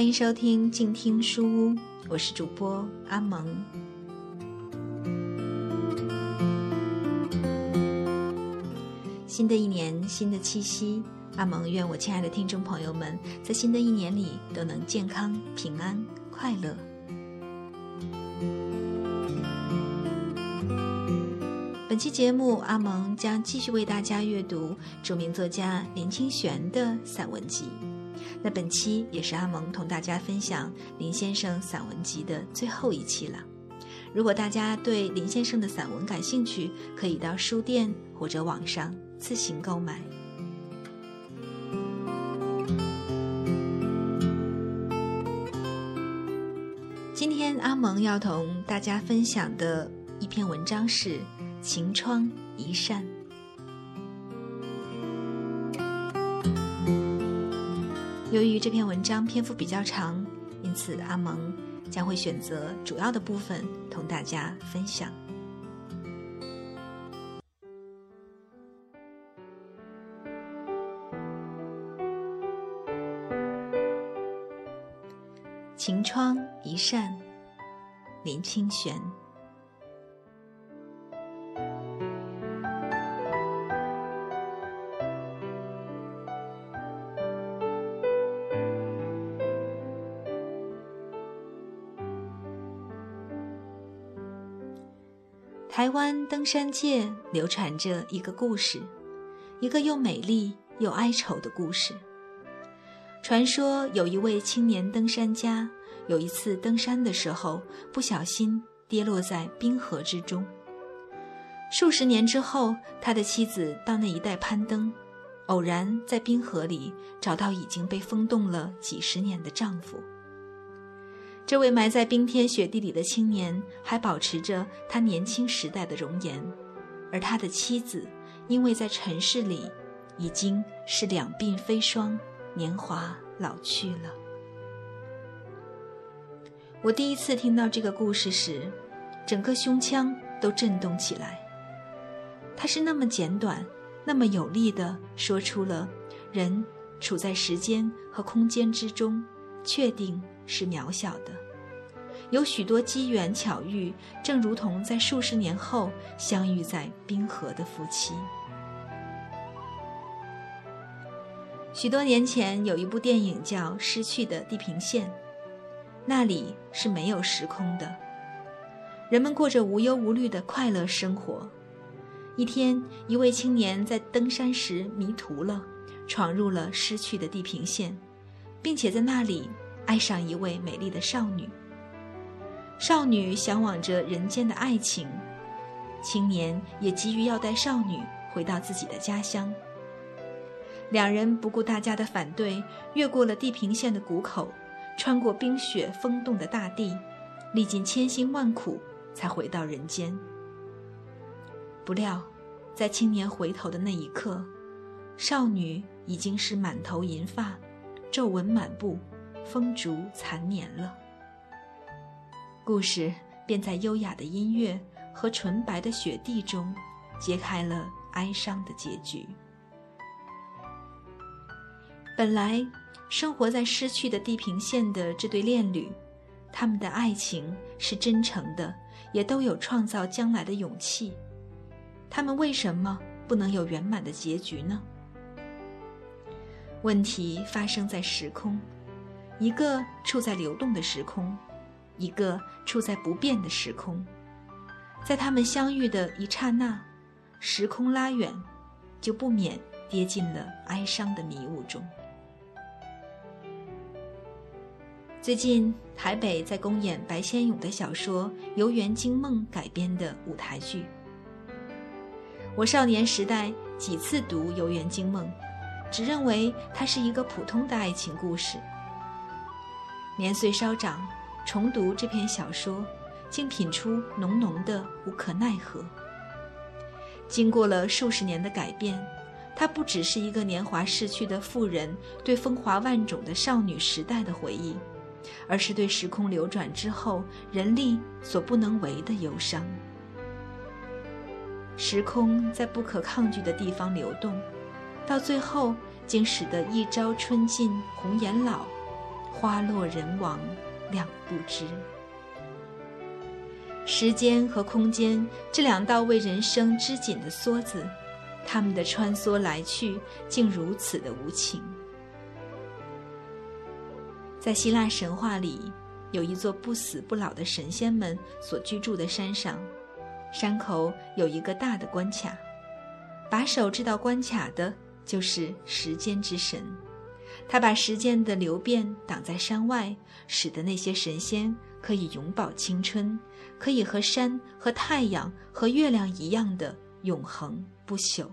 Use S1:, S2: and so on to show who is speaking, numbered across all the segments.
S1: 欢迎收听静听书屋，我是主播阿蒙。新的一年，新的气息，阿蒙愿我亲爱的听众朋友们，在新的一年里都能健康、平安、快乐。本期节目，阿蒙将继续为大家阅读著名作家林清玄的散文集。那本期也是阿蒙同大家分享林先生散文集的最后一期了。如果大家对林先生的散文感兴趣，可以到书店或者网上自行购买。今天阿蒙要同大家分享的一篇文章是。晴窗一扇。由于这篇文章篇幅比较长，因此阿蒙将会选择主要的部分同大家分享。晴窗一扇，林清玄。登山界流传着一个故事，一个又美丽又哀愁的故事。传说有一位青年登山家，有一次登山的时候，不小心跌落在冰河之中。数十年之后，他的妻子到那一带攀登，偶然在冰河里找到已经被封冻了几十年的丈夫。这位埋在冰天雪地里的青年还保持着他年轻时代的容颜，而他的妻子因为在尘世里已经是两鬓飞霜，年华老去了。我第一次听到这个故事时，整个胸腔都震动起来。他是那么简短，那么有力地说出了人处在时间和空间之中，确定。是渺小的，有许多机缘巧遇，正如同在数十年后相遇在冰河的夫妻。许多年前有一部电影叫《失去的地平线》，那里是没有时空的，人们过着无忧无虑的快乐生活。一天，一位青年在登山时迷途了，闯入了失去的地平线，并且在那里。爱上一位美丽的少女，少女向往着人间的爱情，青年也急于要带少女回到自己的家乡。两人不顾大家的反对，越过了地平线的谷口，穿过冰雪封冻的大地，历尽千辛万苦，才回到人间。不料，在青年回头的那一刻，少女已经是满头银发，皱纹满布。风烛残年了，故事便在优雅的音乐和纯白的雪地中，揭开了哀伤的结局。本来生活在失去的地平线的这对恋侣，他们的爱情是真诚的，也都有创造将来的勇气。他们为什么不能有圆满的结局呢？问题发生在时空。一个处在流动的时空，一个处在不变的时空，在他们相遇的一刹那，时空拉远，就不免跌进了哀伤的迷雾中。最近，台北在公演白先勇的小说《游园惊梦》改编的舞台剧。我少年时代几次读《游园惊梦》，只认为它是一个普通的爱情故事。年岁稍长，重读这篇小说，竟品出浓浓的无可奈何。经过了数十年的改变，它不只是一个年华逝去的妇人对风华万种的少女时代的回忆，而是对时空流转之后人力所不能为的忧伤。时空在不可抗拒的地方流动，到最后竟使得一朝春尽红颜老。
S2: 花落人亡两不知。时间和空间这两道为人生织锦的梭子，它们的穿梭来去竟如此的无情。在希腊神话里，有一座不死不老的神仙们所居住的山上，山口有一个大的关卡，把守这道关卡的就是时间之神。他把时间的流变挡在山外，使得那些神仙可以永葆青春，可以和山、和太阳、和月亮一样的永恒不朽。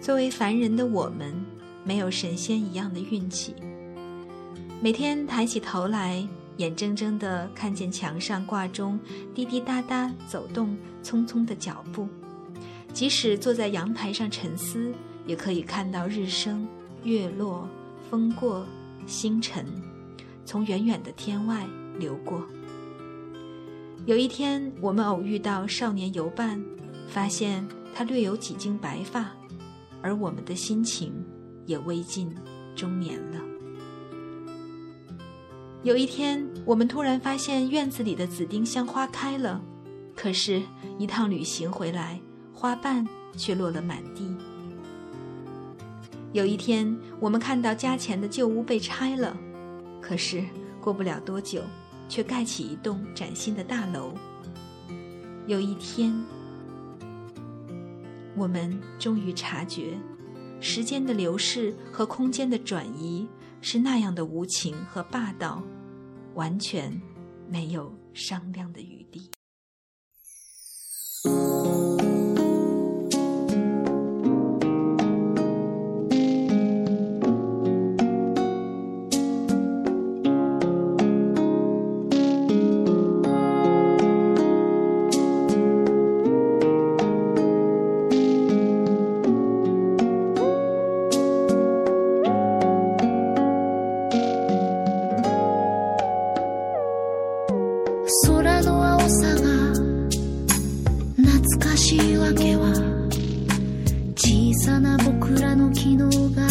S2: 作为凡人的我们，没有神仙一样的运气。每天抬起头来，眼睁睁地看见墙上挂钟滴滴答答走动，匆匆的脚步；即使坐在阳台上沉思。也可以看到日升、月落、风过、星辰，从远远的天外流过。有一天，我们偶遇到少年游伴，发现他略有几茎白发，而我们的心情也微近中年了。有一天，我们突然发现院子里的紫丁香花开了，可是，一趟旅行回来，花瓣却落了满地。有一天，我们看到家前的旧屋被拆了，可是过不了多久，却盖起一栋崭新的大楼。有一天，我们终于察觉，时间的流逝和空间的转移是那样的无情和霸道，完全没有商量的余地。
S1: 空の青さが懐か
S2: しいわけは小さな僕らの昨日が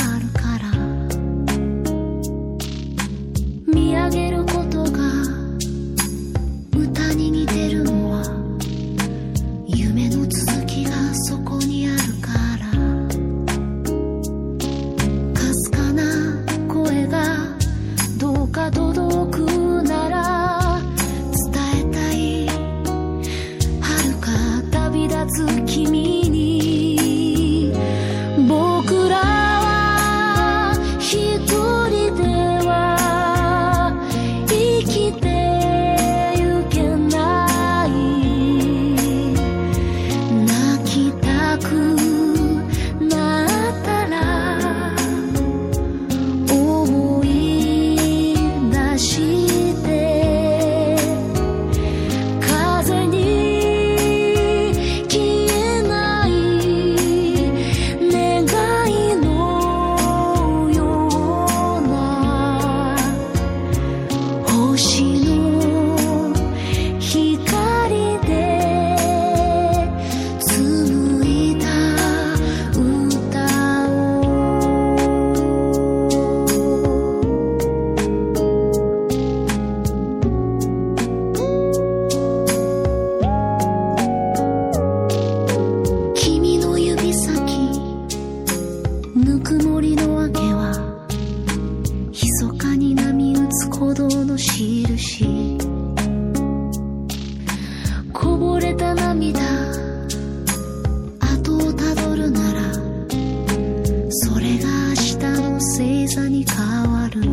S2: 変わる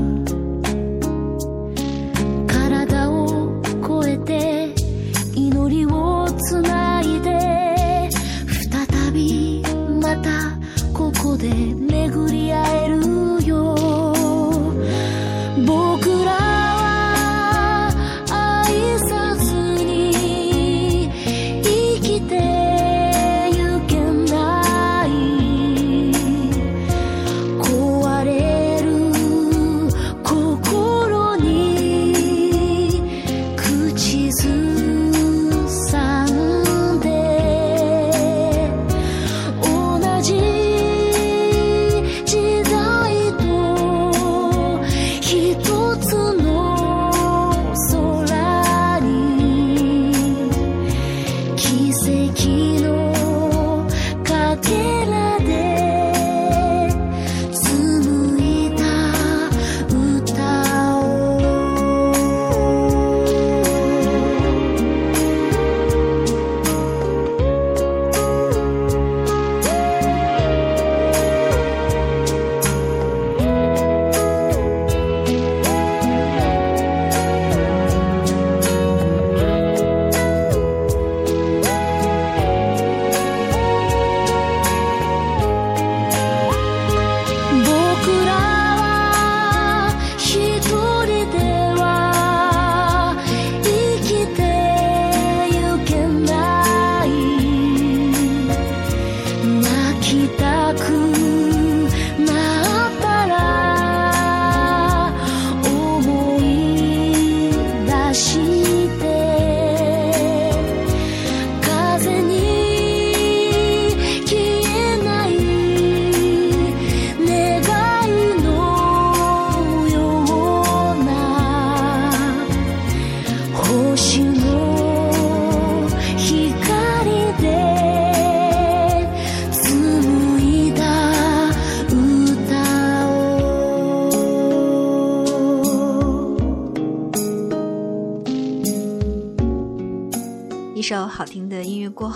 S2: Jesus.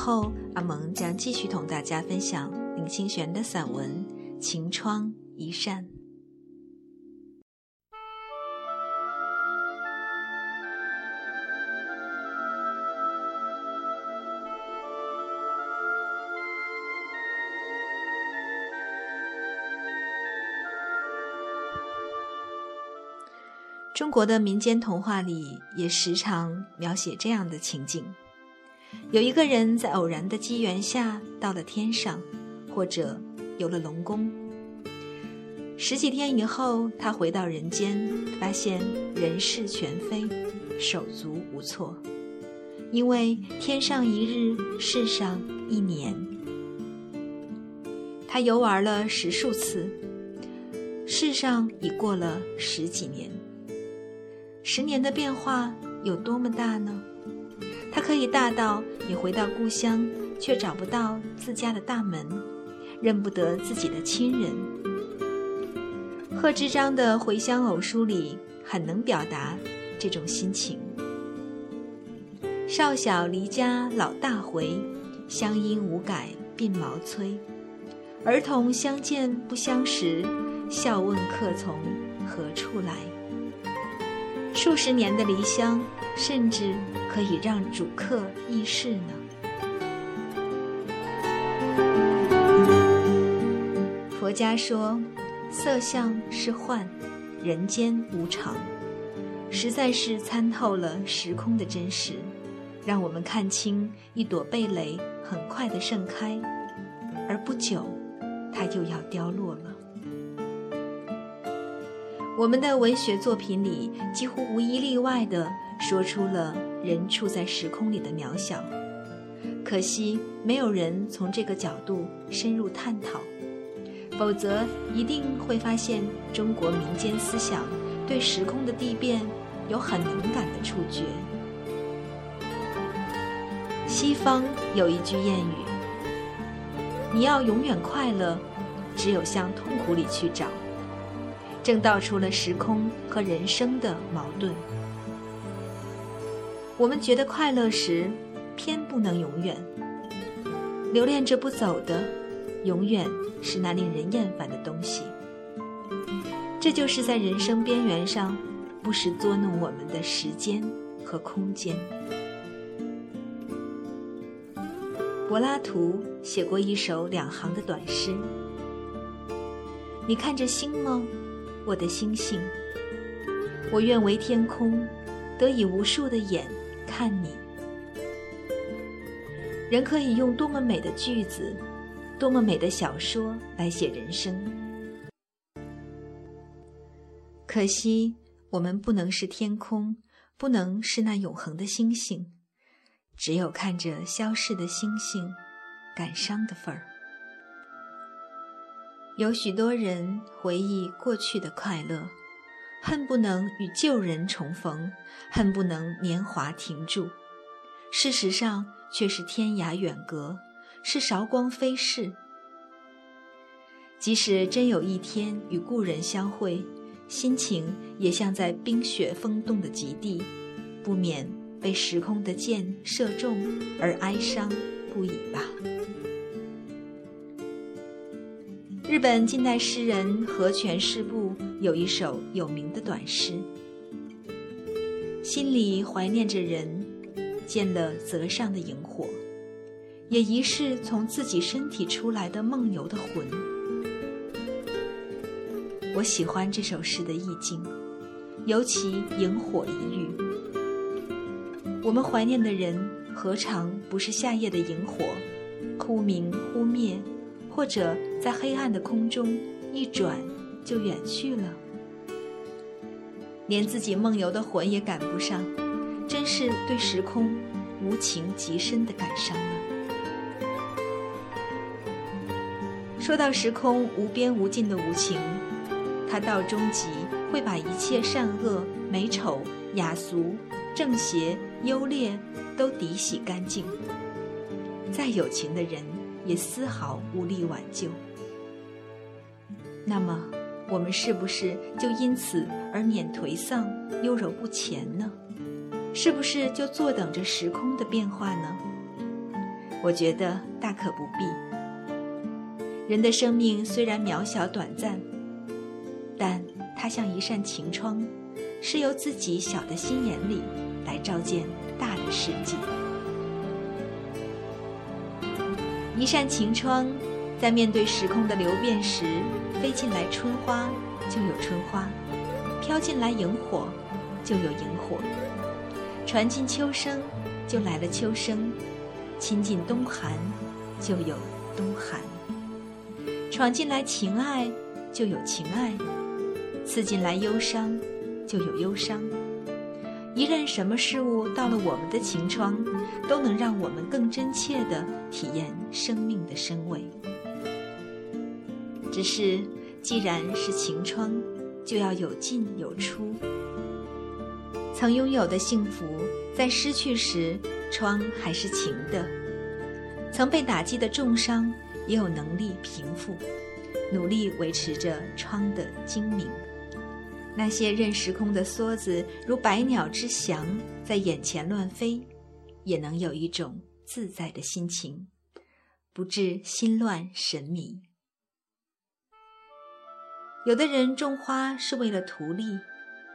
S1: 后，阿蒙将继续同大家分享林清玄的散文《晴窗一扇》。中国的民间童话里也时常描写这样的情景。有一个人在偶然的机缘下到了天上，或者游了龙宫。十几天以后，他回到人间，发现人事全非，手足无措，因为天上一日，世上一年。他游玩了十数次，世上已过了十几年。十年的变化有多么大呢？他可以大到你回到故乡，却找不到自家的大门，认不得自己的亲人。贺知章的《回乡偶书》里很能表达这种心情：少小离家老大回，乡音无改鬓毛衰。儿童相见不相识，笑问客从何处来。数十年的离乡，甚至。可以让主客易事呢。佛家说，色相是幻，人间无常，实在是参透了时空的真实，让我们看清一朵蓓蕾很快的盛开，而不久，它又要凋落了。我们的文学作品里，几乎无一例外的说出了。人处在时空里的渺小，可惜没有人从这个角度深入探讨，否则一定会发现中国民间思想对时空的地变有很敏感的触觉。西方有一句谚语：“你要永远快乐，只有向痛苦里去找。”正道出了时空和人生的矛盾。我们觉得快乐时，偏不能永远留恋着不走的，永远是那令人厌烦的东西。这就是在人生边缘上，不时捉弄我们的时间和空间。柏拉图写过一首两行的短诗：“你看这星吗，我的星星？我愿为天空，得以无数的眼。”看你，人可以用多么美的句子，多么美的小说来写人生。可惜我们不能是天空，不能是那永恒的星星，只有看着消逝的星星，感伤的份儿。有许多人回忆过去的快乐。恨不能与旧人重逢，恨不能年华停驻，事实上却是天涯远隔，是韶光飞逝。即使真有一天与故人相会，心情也像在冰雪封冻的极地，不免被时空的箭射中而哀伤不已吧。日本近代诗人河泉士部有一首有名的短诗：“心里怀念着人，见了泽上的萤火，也疑是从自己身体出来的梦游的魂。”我喜欢这首诗的意境，尤其萤火一语。我们怀念的人，何尝不是夏夜的萤火，忽明忽灭？或者在黑暗的空中一转就远去了，连自己梦游的魂也赶不上，真是对时空无情极深的感伤了。说到时空无边无尽的无情，它到终极会把一切善恶、美丑、雅俗、正邪、优劣都涤洗干净。再有情的人，也丝毫无力挽救。那么，我们是不是就因此而免颓丧、优柔不前呢？是不是就坐等着时空的变化呢？我觉得大可不必。人的生命虽然渺小短暂，但它像一扇晴窗，是由自己小的心眼里来照见大的世界。一扇晴窗，在面对时空的流变时，飞进来春花就有春花，飘进来萤火就有萤火，传进秋声就来了秋声，亲近冬寒就有冬寒，闯进来情爱就有情爱，刺进来忧伤就有忧伤。一任什么事物到了我们的晴窗，都能让我们更真切地体验生命的深味。只是，既然是晴窗，就要有进有出。曾拥有的幸福，在失去时，窗还是晴的；曾被打击的重伤，也有能力平复，努力维持着窗的精明。那些任时空的梭子，如百鸟之翔，在眼前乱飞，也能有一种自在的心情，不致心乱神迷。有的人种花是为了图利，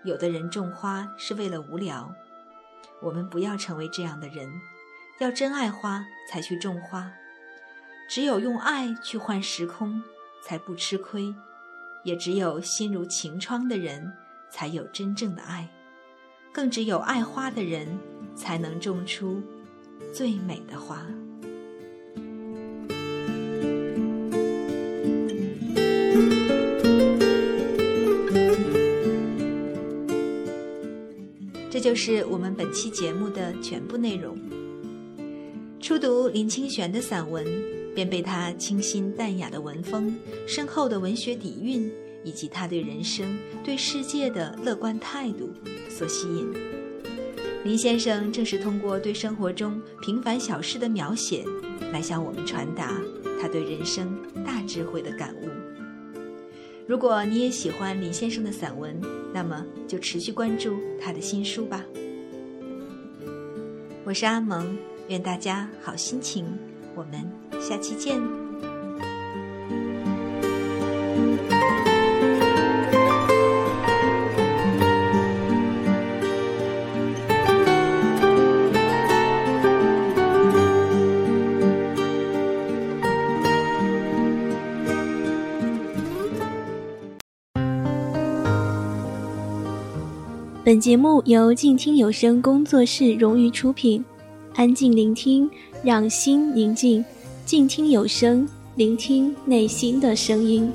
S1: 有的人种花是为了无聊。我们不要成为这样的人，要真爱花才去种花。只有用爱去换时空，才不吃亏。也只有心如晴窗的人，才有真正的爱；更只有爱花的人，才能种出最美的花。这就是我们本期节目的全部内容。初读林清玄的散文。便被他清新淡雅的文风、深厚的文学底蕴，以及他对人生、对世界的乐观态度所吸引。林先生正是通过对生活中平凡小事的描写，来向我们传达他对人生大智慧的感悟。如果你也喜欢林先生的散文，那么就持续关注他的新书吧。我是阿蒙，愿大家好心情。我们下期见。
S3: 本节目由静听有声工作室荣誉出品，安静聆听。让心宁静，静听有声，聆听内心的声音。